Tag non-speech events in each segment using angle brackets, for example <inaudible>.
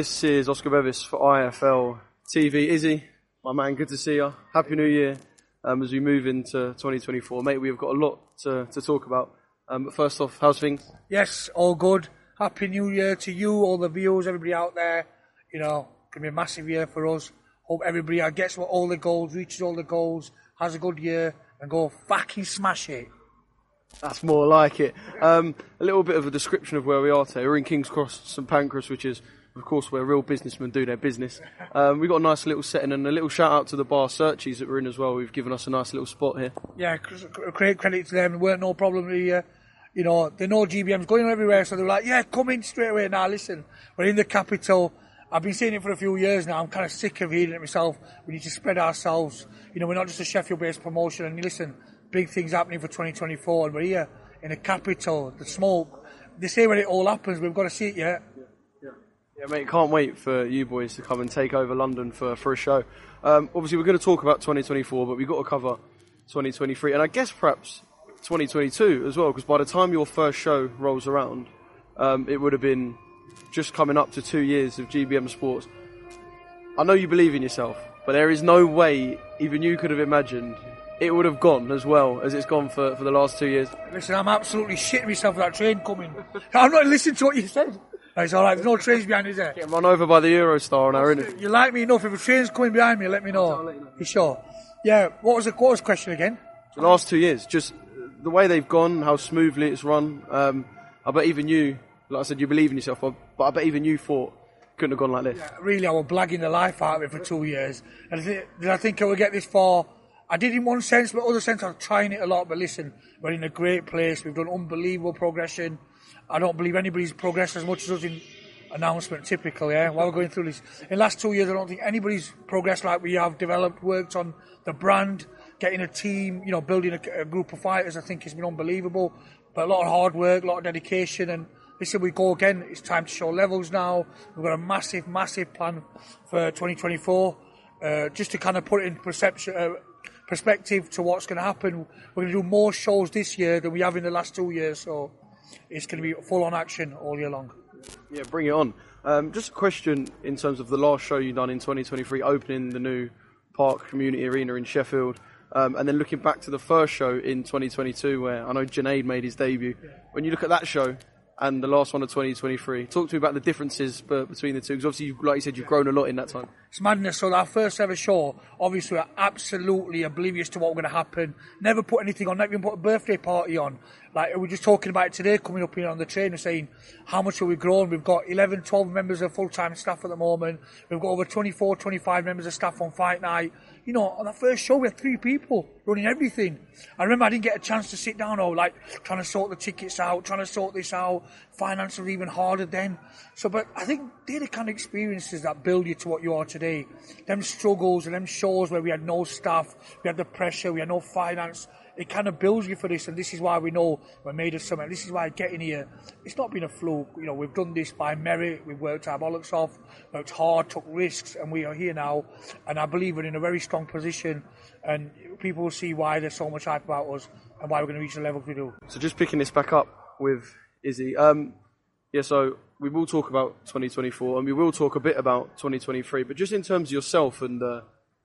This is Oscar Bevis for IFL TV. Izzy, my man, good to see you. Happy New Year um, as we move into 2024. Mate, we've got a lot to, to talk about. Um, but first off, how's things? Yes, all good. Happy New Year to you, all the viewers, everybody out there. You know, gonna be a massive year for us. Hope everybody gets all the goals, reaches all the goals, has a good year, and go fucking smash it. That's more like it. Um, a little bit of a description of where we are today. We're in King's Cross, St Pancras, which is, of course, where real businessmen do their business. Um, we've got a nice little setting and a little shout out to the bar Searchies that we're in as well. We've given us a nice little spot here. Yeah, great credit to them. Weren't no problem here. You know, they know GBM's going everywhere, so they're like, yeah, come in straight away. Now, listen, we're in the capital. I've been saying it for a few years now. I'm kind of sick of hearing it myself. We need to spread ourselves. You know, we're not just a Sheffield-based promotion. And listen, big things happening for 2024, and we're here in the capital. The smoke. They say when it all happens, we've got to see it yet. Yeah, mate, can't wait for you boys to come and take over London for, for a show. Um, obviously, we're going to talk about 2024, but we've got to cover 2023, and I guess perhaps 2022 as well, because by the time your first show rolls around, um, it would have been just coming up to two years of GBM Sports. I know you believe in yourself, but there is no way even you could have imagined it would have gone as well as it's gone for, for the last two years. Listen, I'm absolutely shitting myself with that train coming. I'm not listening to what you said. It's all right. There's no trains behind, is there? Getting run over by the Eurostar on our interview. You like me enough. If a train's coming behind me, let me know. You sure? Yeah. What was the what was the question again? The last two years, just the way they've gone, how smoothly it's run. Um, I bet even you, like I said, you believe in yourself, but, but I bet even you thought couldn't have gone like this. Really, I was blagging the life out of it for two years. And I did I think I would get this far? I did in one sense, but other sense I'm trying it a lot. But listen, we're in a great place. We've done unbelievable progression. I don't believe anybody's progressed as much as us in announcement typically, yeah, while we're going through this. In the last two years, I don't think anybody's progressed like we have developed, worked on the brand, getting a team, you know, building a, a group of fighters. I think has been unbelievable. But a lot of hard work, a lot of dedication, and listen, we go again. It's time to show levels now. We've got a massive, massive plan for 2024. Uh, just to kind of put it in perception, uh, perspective to what's going to happen, we're going to do more shows this year than we have in the last two years. So it's going to be full on action all year long. Yeah, bring it on. Um, just a question in terms of the last show you done in 2023, opening the new Park Community Arena in Sheffield, um, and then looking back to the first show in 2022, where I know Junaid made his debut. When you look at that show and the last one of 2023, talk to me about the differences between the two. Because obviously, like you said, you've grown a lot in that time. It's madness. So our first ever show, obviously, we're absolutely oblivious to what going to happen. Never put anything on. Never even put a birthday party on. Like we were just talking about it today, coming up here on the train and saying how much have we grown. We've got 11, 12 members of full-time staff at the moment. We've got over 24, 25 members of staff on fight night. You know, on the first show we had three people running everything. I remember I didn't get a chance to sit down or like trying to sort the tickets out, trying to sort this out. Finance was even harder then. So, but I think they're the kind of experiences that build you to what you are today today. Them struggles and them shows where we had no staff, we had the pressure, we had no finance. It kind of builds you for this, and this is why we know we're made of something. This is why getting here, it's not been a fluke. You know, we've done this by merit. We've worked our bollocks off, worked hard, took risks, and we are here now. And I believe we're in a very strong position, and people will see why there's so much hype about us and why we're going to reach the levels we do. So just picking this back up with Izzy. Um, yeah, so we will talk about 2024 and we will talk a bit about 2023, but just in terms of yourself and the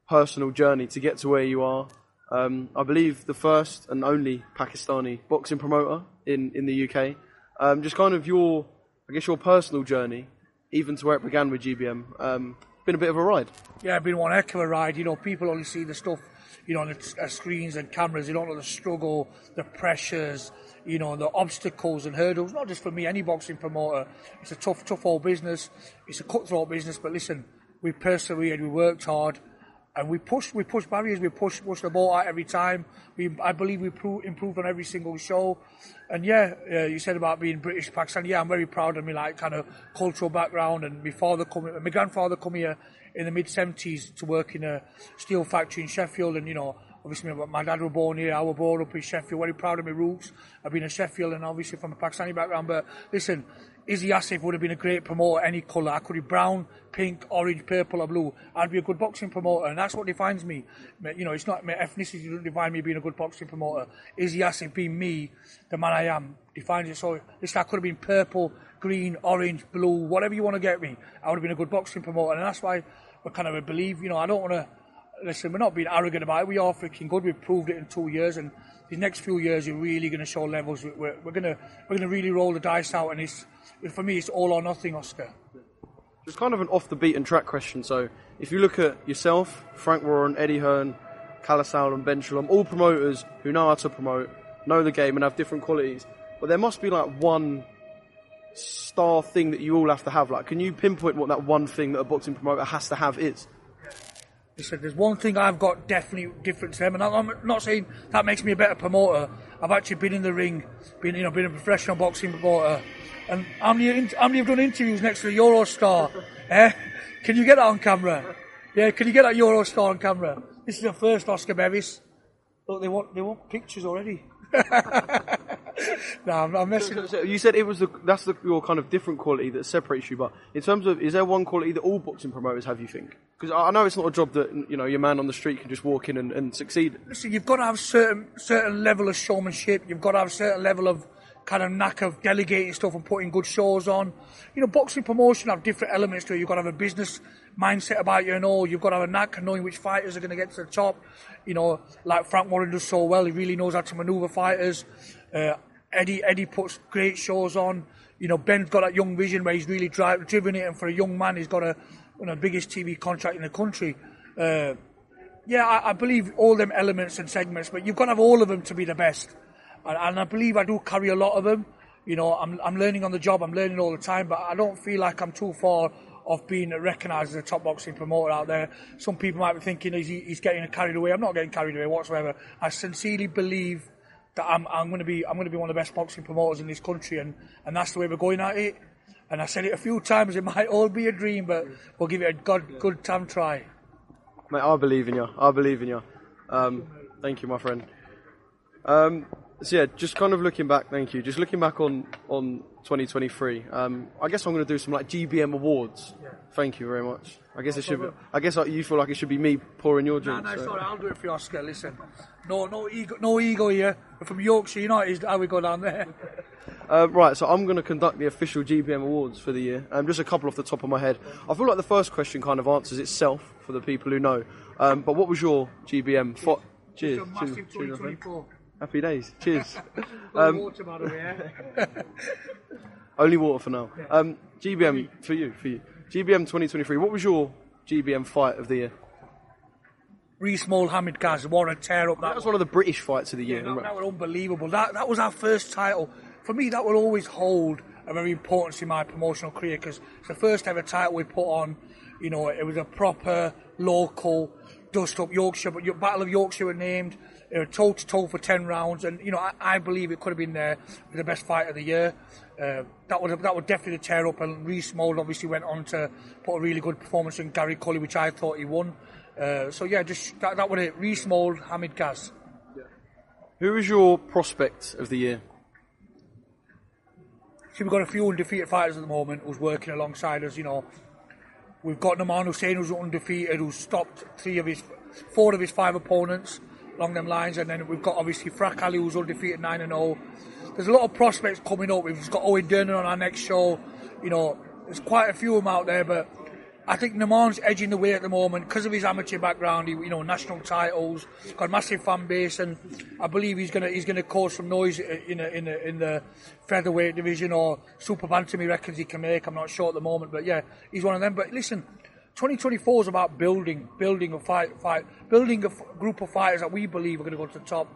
personal journey to get to where you are, um, I believe the first and only Pakistani boxing promoter in, in the UK. Um, just kind of your, I guess your personal journey, even to where it began with GBM, um, been a bit of a ride. Yeah, been one heck of a ride. You know, people only see the stuff, you know, on the uh, screens and cameras. They don't know the struggle, the pressures, you know, the obstacles and hurdles. Not just for me, any boxing promoter. It's a tough, tough old business. It's a cutthroat business. But listen, we persevered, we worked hard, and we pushed, we pushed barriers, we pushed, pushed the ball out every time. We, I believe we pro- improved on every single show. And yeah, uh, you said about being British Pakistan. Yeah, I'm very proud of me, like kind of cultural background. And my father come, my grandfather come here in the mid 70s to work in a steel factory in Sheffield, and you know, obviously my dad was born here, I was born up in Sheffield, very proud of my roots. I've been in Sheffield and obviously from a Pakistani background, but listen, Izzy Asif would have been a great promoter, any colour. I could be brown, pink, orange, purple, or blue. I'd be a good boxing promoter, and that's what defines me. You know, it's not my ethnicity doesn't define me being a good boxing promoter. Izzy Asif being me, the man I am, defines it. So, listen, I could have been purple, green, orange, blue, whatever you want to get me. I would have been a good boxing promoter, and that's why we kind of believe. You know, I don't want to listen, we're not being arrogant about it. We are freaking good. We've proved it in two years, and the next few years you're really going to show levels. We're, we're gonna we're gonna really roll the dice out, and it's for me it's all or nothing, Oscar. It's kind of an off the beaten track question. So if you look at yourself, Frank Warren, Eddie Hearn, Kalasal, and Ben Shalom, all promoters who know how to promote, know the game, and have different qualities, but there must be like one star thing that you all have to have. Like, can you pinpoint what that one thing that a boxing promoter has to have is? He said, "There's one thing I've got definitely different to them, and I'm not saying that makes me a better promoter. I've actually been in the ring, been you know, been a professional boxing promoter, and how many how many have done interviews next to a Eurostar? eh? Can you get that on camera? Yeah, can you get that Eurostar on camera? This is the first Oscar Bevis. Look, they want they want pictures already. <laughs> <laughs> no, I'm, I'm messing. So, so you said it was the that's the, your kind of different quality that separates you. But in terms of, is there one quality that all boxing promoters have? You think? Because I know it's not a job that you know your man on the street can just walk in and, and succeed. Listen, you've got to have certain certain level of showmanship. You've got to have a certain level of kind of knack of delegating stuff and putting good shows on. You know, boxing promotion have different elements to it. You've got to have a business mindset about you and all. You've got to have a knack of knowing which fighters are going to get to the top. You know, like Frank Warren does so well. He really knows how to manoeuvre fighters. Uh, Eddie Eddie puts great shows on. You know, Ben's got that young vision where he's really drive, driven it, and for a young man, he's got a one of the biggest TV contract in the country. Uh, yeah, I, I, believe all them elements and segments, but you've got to have all of them to be the best. And, and I believe I do carry a lot of them. You know, I'm, I'm learning on the job, I'm learning all the time, but I don't feel like I'm too far of being recognised as a top boxing promoter out there. Some people might be thinking he's, he's getting carried away. I'm not getting carried away whatsoever. I sincerely believe that I'm, I'm going to be I'm going to be one of the best boxing promoters in this country, and, and that's the way we're going at it. And I said it a few times. It <laughs> might all be a dream, but we'll give it a good good time try. Mate, I believe in you. I believe in you. Um, thank you, my friend. Um, so yeah, just kind of looking back. Thank you. Just looking back on on 2023. Um, I guess I'm going to do some like GBM awards. Yeah. Thank you very much. I guess no it should. Be, I guess you feel like it should be me pouring your drink. No, no, so. sorry. I'll do it for you, Oscar. Listen, no, no ego, no ego here. We're from Yorkshire United. How we go down there? Uh, right, so I'm going to conduct the official GBM awards for the year. Um, just a couple off the top of my head. I feel like the first question kind of answers itself for the people who know. Um, but what was your GBM? Fo- cheers. cheers. Happy days. Cheers. <laughs> <laughs> um, water, the way. <laughs> only water for now. Um, GBM for you, for you. GBM 2023. What was your GBM fight of the year? Reece Mohammed Gaz, what a tear up that. That was one of the British fights of the year. Yeah, that, that was unbelievable. That that was our first title. For me, that will always hold a very importance in my promotional career because it's the first ever title we put on. You know, it was a proper local dust up Yorkshire, but your Battle of Yorkshire were named. They were toe to toe for 10 rounds, and you know, I, I believe it could have been there with the best fight of the year. Uh, that would have, that would definitely tear up, and Reece Mould obviously went on to put a really good performance in Gary Cully, which I thought he won. Uh, so yeah, just that, that would it. Reece Mould, Hamid Gaz. Who is your prospect of the year? See, we've got a few undefeated fighters at the moment who's working alongside us. You know, we've got Naman Hussein who's undefeated, who's stopped three of his, four of his five opponents along them lines, and then we've got obviously Frak Ali who's undefeated nine and zero. There's a lot of prospects coming up. We've got Owen Durnan on our next show. You know, there's quite a few of them out there, but I think Naman's edging the way at the moment because of his amateur background. He, you know, national titles, got a massive fan base, and I believe he's gonna he's gonna cause some noise in a, in a, in the featherweight division or super bantam. He reckons he can make. I'm not sure at the moment, but yeah, he's one of them. But listen, 2024 is about building, building a fight, fight, building a f- group of fighters that we believe are going to go to the top.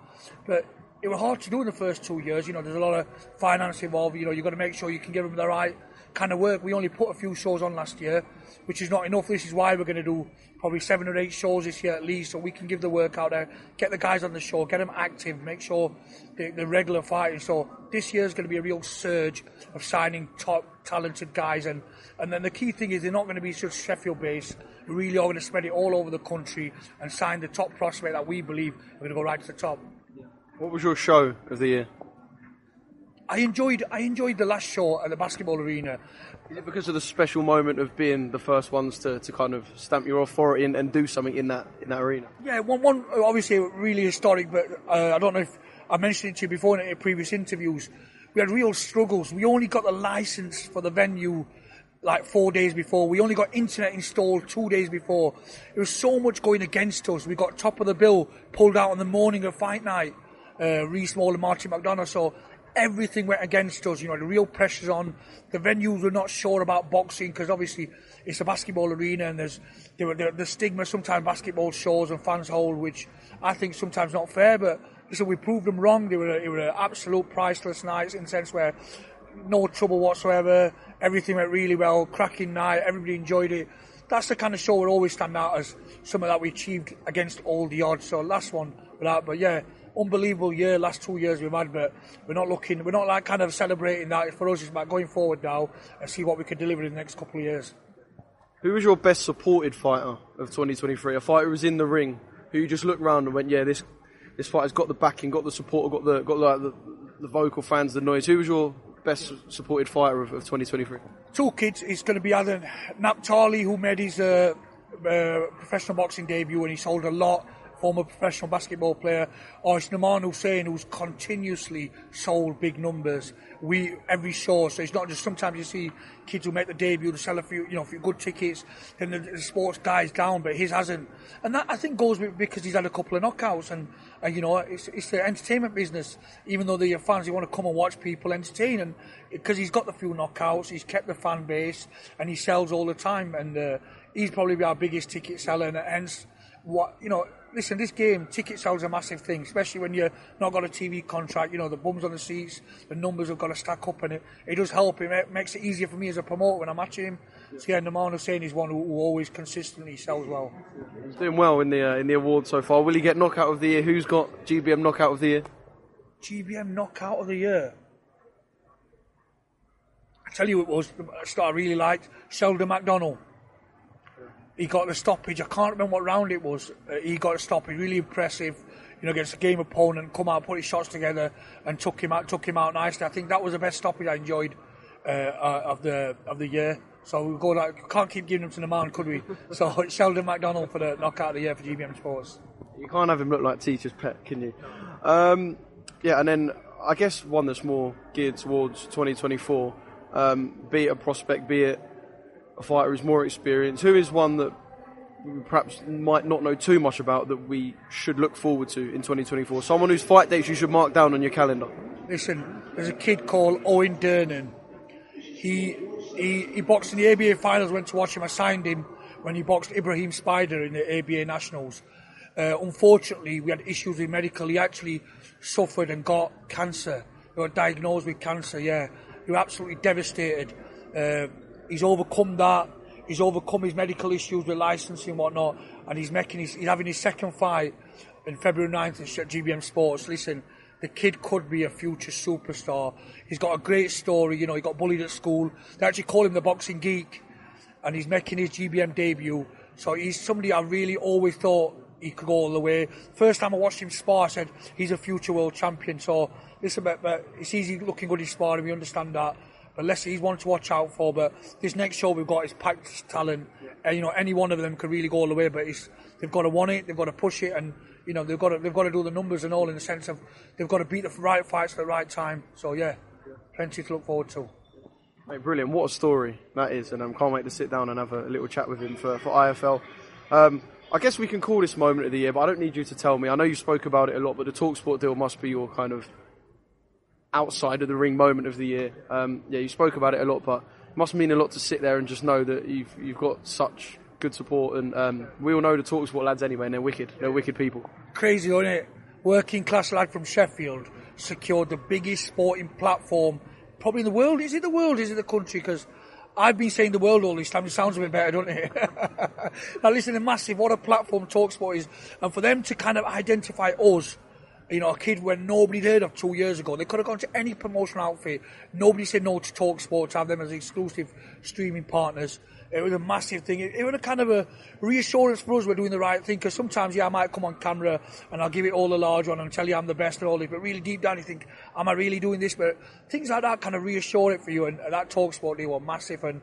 But it was hard to do in the first two years. You know, there's a lot of finance involved. You know, you've got to make sure you can give them the right kind of work. We only put a few shows on last year, which is not enough. This is why we're going to do probably seven or eight shows this year at least, so we can give the work out there, get the guys on the show, get them active, make sure they're, they're regular fighting. So this year is going to be a real surge of signing top talented guys, and and then the key thing is they're not going to be just Sheffield based. We really are going to spread it all over the country and sign the top prospect that we believe are going to go right to the top. What was your show of the year? I enjoyed I enjoyed the last show at the basketball arena. Is it because of the special moment of being the first ones to, to kind of stamp your authority and, and do something in that in that arena? Yeah, one one obviously really historic, but uh, I don't know if I mentioned it to you before in previous interviews. We had real struggles. We only got the license for the venue like four days before. We only got internet installed two days before. There was so much going against us. We got top of the bill pulled out on the morning of fight night. Uh, Reece Mould and Martin McDonough. So everything went against us. You know, the real pressure's on. The venues were not sure about boxing because obviously it's a basketball arena and there's there, the, the stigma sometimes basketball shows and fans hold, which I think sometimes not fair. But listen, we proved them wrong. They were they were absolute priceless nights in the sense where no trouble whatsoever. Everything went really well. Cracking night. Everybody enjoyed it. That's the kind of show we'll always stand out as something that we achieved against all the odds. So last one, without, but yeah, unbelievable year. Last two years we've had, but we're not looking. We're not like kind of celebrating that. For us, it's about going forward now and see what we can deliver in the next couple of years. Who was your best supported fighter of 2023? A fighter who was in the ring, who you just looked around and went, "Yeah, this this fighter's got the backing, got the support, got the got like the, the vocal fans, the noise." Who was your best supported fighter of, of 2023? Two kids. It's going to be Adam Naptali, who made his uh, uh, professional boxing debut and he sold a lot former professional basketball player, or it's Naman Hussein who's continuously sold big numbers. We every show, so it's not just sometimes you see kids who make the debut to sell a few, you know, a few good tickets, then the, the sports dies down, but his hasn't, and that I think goes because he's had a couple of knockouts, and, and you know, it's, it's the entertainment business. Even though the fans, they want to come and watch people entertain, and because he's got the few knockouts, he's kept the fan base, and he sells all the time, and uh, he's probably our biggest ticket seller, and hence what you know listen, this game, ticket sales are a massive thing, especially when you're not got a TV contract. You know, the bums on the seats, the numbers have got to stack up, and it, it does help. It makes it easier for me as a promoter when I'm matching him. So yeah, Naman Hussein is one who, who always consistently sells well. He's doing well in the uh, in the award so far. Will he get knockout of the year? Who's got GBM knockout of the year? GBM knockout of the year. I tell you, it was the star I really liked Sheldon McDonald he got the stoppage. I can't remember what round it was. Uh, he got a stoppage, really impressive. You know, against a game opponent, come out, put his shots together, and took him out, took him out nicely. I think that was the best stoppage I enjoyed uh, uh, of the of the year. So we go like can't keep giving him to the man, could we? <laughs> So Sheldon McDonald for the knockout of the year for GBM Sports. You can't have him look like teacher's pet, can you? Um, yeah, and then I guess one that's more geared towards 2024, um, be it a prospect, be it a fighter who's more experienced? Who is one that we perhaps might not know too much about that we should look forward to in 2024? Someone whose fight dates you should mark down on your calendar. Listen, there's a kid called Owen Durnan. He, he, he boxed in the ABA finals, went to watch him. I signed him when he boxed Ibrahim Spider in the ABA Nationals. Uh, unfortunately, we had issues with medical. He actually suffered and got cancer. He got diagnosed with cancer, yeah. He was absolutely devastated. Uh, He's overcome that. he's overcome his medical issues with licensing and whatnot, and he's making his, he's having his second fight in February 9th at GBM Sports. Listen, the kid could be a future superstar. He's got a great story. You know, he got bullied at school. They actually call him the boxing geek, and he's making his GBM debut. So he's somebody I really always thought he could go all the way. First time I watched him spar, I said he's a future world champion. So listen, but, but it's easy looking good in sparring. We understand that. But let's he's one to watch out for. But this next show we've got is packed talent. And, you know, any one of them could really go all the way. But they've got to want it, they've got to push it, and you know they've got to they've got to do the numbers and all in the sense of they've got to beat the right fights at the right time. So yeah, plenty to look forward to. Mate, brilliant! What a story that is, and I um, can't wait to sit down and have a little chat with him for for IFL. Um, I guess we can call this moment of the year, but I don't need you to tell me. I know you spoke about it a lot, but the Talksport deal must be your kind of outside of the ring moment of the year. Um, yeah, you spoke about it a lot, but it must mean a lot to sit there and just know that you've you've got such good support, and um, we all know the Talksport lads anyway, and they're wicked. They're wicked people. Crazy, isn't it? Working class lad from Sheffield secured the biggest sporting platform probably in the world. Is it the world? Is it the country? Because I've been saying the world all this time. It sounds a bit better, doesn't it? <laughs> now listen, a massive what a platform Talksport is, and for them to kind of identify us. You know, a kid when nobody heard of two years ago. They could have gone to any promotional outfit. Nobody said no to Talksport to have them as exclusive streaming partners. It was a massive thing. It, it, was a kind of a reassurance for us we're doing the right thing. Because sometimes, yeah, I might come on camera and I'll give it all a large one and tell you I'm the best and all this. But really deep down, you think, am I really doing this? But things like that kind of reassure it for you. And, and that Talksport they were massive. And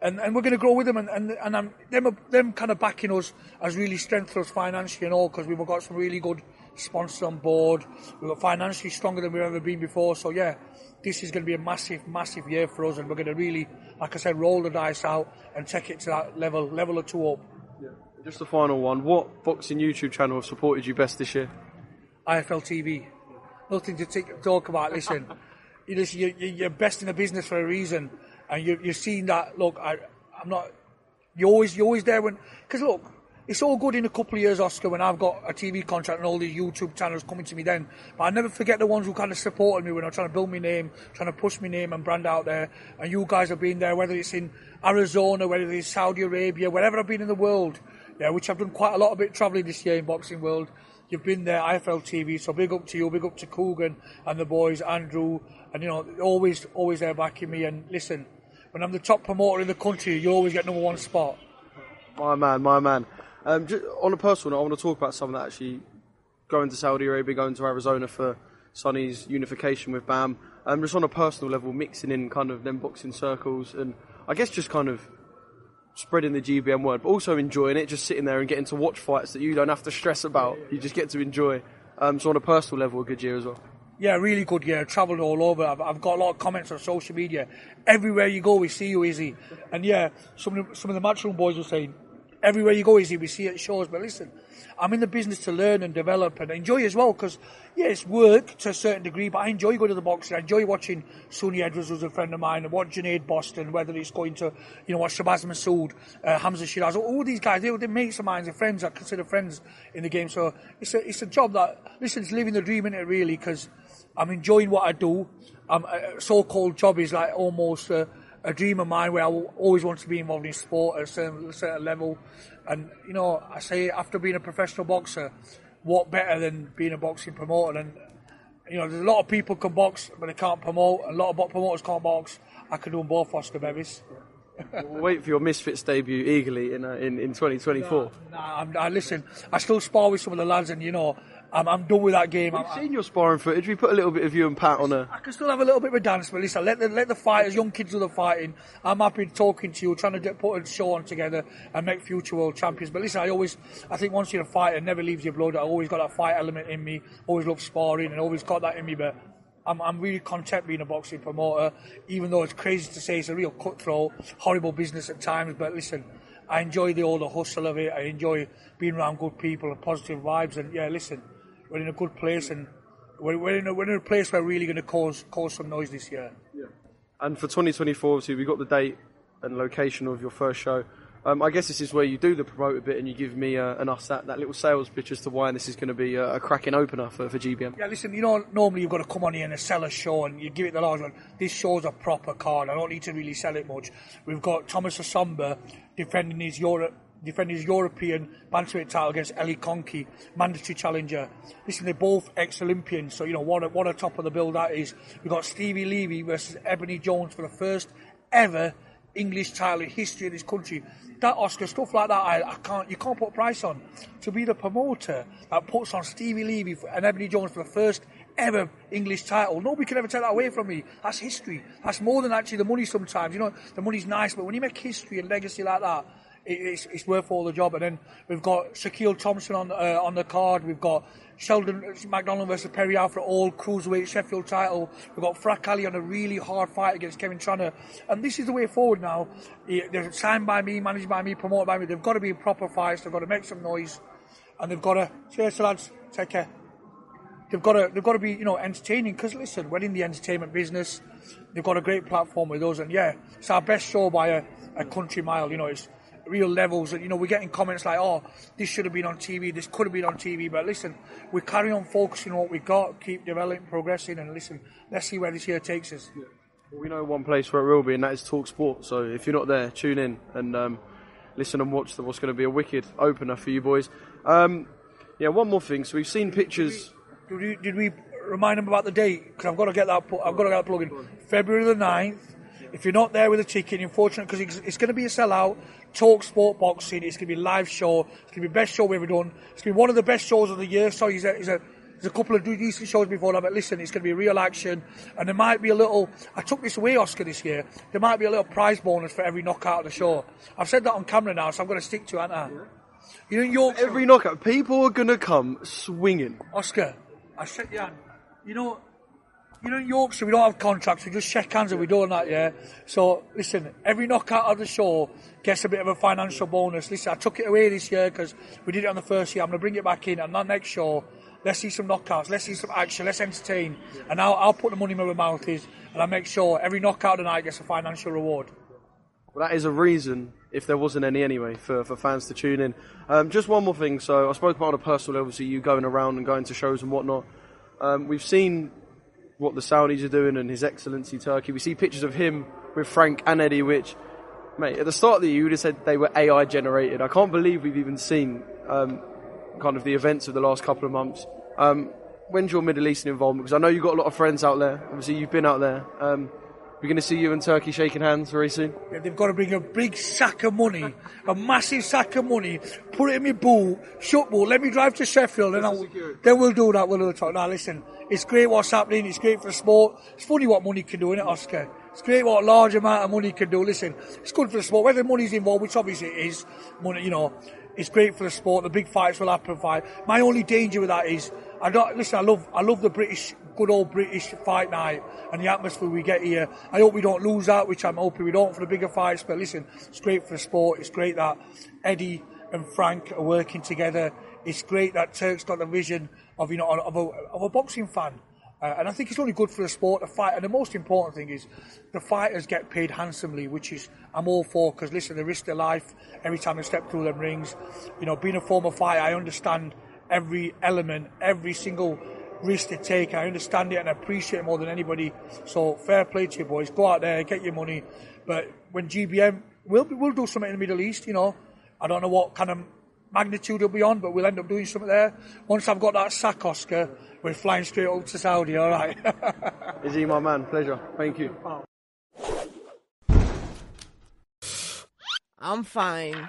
and, and we're going to grow with them. And and, and I'm, them them kind of backing us has really strengthened us financially and all because we've got some really good sponsors on board. We've got financially stronger than we've ever been before. So yeah, this is going to be a massive, massive year for us, and we're going to really, like I said, roll the dice out and take it to that level, level or two up. Yeah. Just the final one. What boxing YouTube channel have supported you best this year? IFL TV. Nothing to take, talk about. Listen, <laughs> you're, you're best in the business for a reason, and you're, you're seeing that. Look, I, I'm not. You're always, you're always there when. Because look, it's all good in a couple of years, Oscar, when I've got a TV contract and all these YouTube channels coming to me then. But I never forget the ones who kind of supported me when I'm trying to build my name, trying to push my name and brand out there. And you guys have been there, whether it's in Arizona, whether it's Saudi Arabia, wherever I've been in the world, yeah, which I've done quite a lot of it travelling this year in boxing world. You've been there, IFL TV, so big up to you, big up to Kugan and the boys, Andrew, and you know, always, always there backing me. And listen, when I'm the top promoter in the country, you always get number one spot. My man, my man. Um, just, on a personal note, I want to talk about something that actually going to Saudi Arabia, going to Arizona for Sunny's unification with BAM. Um, just on a personal level, mixing in kind of them boxing circles and I guess just kind of spreading the GBM word, but also enjoying it, just sitting there and getting to watch fights that you don't have to stress about. You just get to enjoy. Um, so on a personal level, a good year as well. Yeah, really good year. Travelled all over. I've, I've, got a lot of comments on social media. Everywhere you go, we see you, Izzy. And yeah, some of the, some of the matchroom boys were saying, everywhere you go, easy. We see it shows. But listen, I'm in the business to learn and develop and enjoy as well. Because yeah, it's work to a certain degree, but I enjoy going to the boxing. I enjoy watching Sunny Edwards, who's a friend of mine, and watch Junaid Bostan. Whether it's going to you know watch Shabaz Masoud, uh, Hamzah Sheeraz, all these guys. They, they mates of mine, they're friends. I consider friends in the game. So it's a it's a job that listen, it's living the dream in it really because I'm enjoying what I do. A so-called job is like almost. Uh, a dream of mine where I always want to be involved in sport at a certain, certain level. And, you know, I say after being a professional boxer, what better than being a boxing promoter? And, you know, there's a lot of people can box, but they can't promote. A lot of promoters can't box. I can do them both, Oscar Bevis. <laughs> we'll wait for your Misfits debut eagerly in, uh, in, in 2024. Nah, nah, I, listen, I still spar with some of the lads, and, you know, I'm, I'm done with that game. We've seen your sparring footage. We put a little bit of you and Pat on a. I can still have a little bit of a dance, but listen, let the, let the fighters, young kids do the fighting. I'm happy talking to you, trying to get, put a show on together and make future world champions. But listen, I always, I think once you're a fighter, it never leaves your blood. I always got that fight element in me. Always love sparring and always got that in me. But I'm, I'm really content being a boxing promoter, even though it's crazy to say it's a real cutthroat, horrible business at times. But listen, I enjoy the all the hustle of it. I enjoy being around good people and positive vibes. And yeah, listen, we're in a good place and we're, we're, in, a, we're in a place where we're really going to cause cause some noise this year. Yeah. And for 2024, obviously, we got the date and location of your first show. Um, I guess this is where you do the promoter bit and you give me uh, and us that, that little sales pitch as to why this is going to be a, a cracking opener for, for GBM. Yeah, listen, you know, normally you've got to come on here and sell a show and you give it the large one. This show's a proper card. I don't need to really sell it much. We've got Thomas Essomba defending his Europe. Defending his European bantamweight title against Eli Conkey, mandatory challenger. Listen, they're both ex-Olympians, so you know what a, what a top of the bill that is. We've got Stevie Levy versus Ebony Jones for the first ever English title in history of this country. That Oscar stuff like that, I, I can't. You can't put price on. To be the promoter that puts on Stevie Levy and Ebony Jones for the first ever English title, nobody can ever take that away from me. That's history. That's more than actually the money. Sometimes, you know, the money's nice, but when you make history and legacy like that, it's, it's worth all the job. And then we've got Shaquille Thompson on uh, on the card. We've got Sheldon McDonald versus Perry Alfred, all cruiserweight Sheffield title. We've got Frank Ali on a really hard fight against Kevin Tranter. And this is the way forward now. They're signed by me, managed by me, promoted by me. They've got to be proper fights. They've got to make some noise. And they've got to, cheers lads, take care. They've got to, they've got to be, you know, entertaining. Because listen, we're in the entertainment business. They've got a great platform with us. And yeah, it's our best show by a, a country mile. You know, it's, real levels. And you know, we're getting comments like, "Oh, this should have been on TV. This could have been on TV." But listen, we carry on focusing on what we've got, keep developing, progressing, and listen. Let's see where this year takes us. Yeah. Well, we know one place where it will be, and that is Talk Sport. So if you're not there, tune in and um, listen and watch the, what's going to be a wicked opener for you boys. Um, yeah, one more thing. So we've seen pictures. Did we, did we remind them about the date? Because I've got to get that. I've got to get that plug in. February the 9th. If you're not there with a ticket, you're unfortunate because it's, it's going to be a sellout. Talk Sport Boxing. It's going to be a live show. It's going to be the best show we've ever done. It's going to be one of the best shows of the year. So he's a, he's a there's a couple of decent shows before that, but listen, it's going to be real action, and there might be a little. I took this away, Oscar, this year. There might be a little prize bonus for every knockout of the show. I've said that on camera now, so I'm going to stick to it, aren't I? Yeah. You know, York. Every knockout, people are going to come swinging. Oscar, I said, yeah. You know, you know, in Yorkshire, we don't have contracts. We just shake hands and we do that, yeah? So, listen, every knockout of the show gets a bit of a financial bonus. Listen, I took it away this year because we did it on the first year. I'm going to bring it back in. And that next show, let's see some knockouts. Let's see some action. Let's entertain. And I'll, I'll put the money where my mouth is. And I'll make sure every knockout tonight gets a financial reward. Well, that is a reason, if there wasn't any anyway, for, for fans to tune in. Um, just one more thing. So, I spoke about on a personal level, you going around and going to shows and whatnot. Um, we've seen what the Saudis are doing and His Excellency Turki. We see pictures of him with Frank and Eddie, which, mate, at the start of the year, you would have said they were AI generated. I can't believe we've even seen um, kind of the events of the last couple of months. Um, when's your Middle Eastern involvement? Because I know you've got a lot of friends out there. Obviously, you've been out there. Um, we're going to see you and Turki shaking hands very soon. Yeah, they've got to bring a big sack of money, a massive sack of money, put it in my boot, shut boot, let me drive to Sheffield, and I'll, then we'll do that. We'll talk. Now, listen, it's great what's happening. It's great for sport. It's funny what money can do, isn't it, Oscar? It's great what a large amount of money can do. Listen, it's good for the sport. Whether money's involved, which obviously it is, money, you know, it's great for the sport. The big fights will happen. Fight. My only danger with that is I don't listen. I love I love the British good old British fight night and the atmosphere we get here. I hope we don't lose that, which I'm hoping we don't for the bigger fights. But listen, it's great for the sport. It's great that Eddie and Frank are working together. It's great that Turk's got the vision of you know of a, of a boxing fan. Uh, and I think it's only good for the sport to fight. And the most important thing is the fighters get paid handsomely, which is I'm all for because listen, they risk their life every time they step through them rings. You know, being a former fighter, I understand every element, every single risk they take. I understand it and appreciate it more than anybody. So fair play to you boys. Go out there, get your money. But when GBM, we'll we'll do something in the Middle East. You know, I don't know what kind of magnitude it'll be on, but we'll end up doing something there. Once I've got that sack, Oscar, we're flying straight up to Saudi, all right? <laughs> Is he my man? Pleasure. Thank you. I'm fine.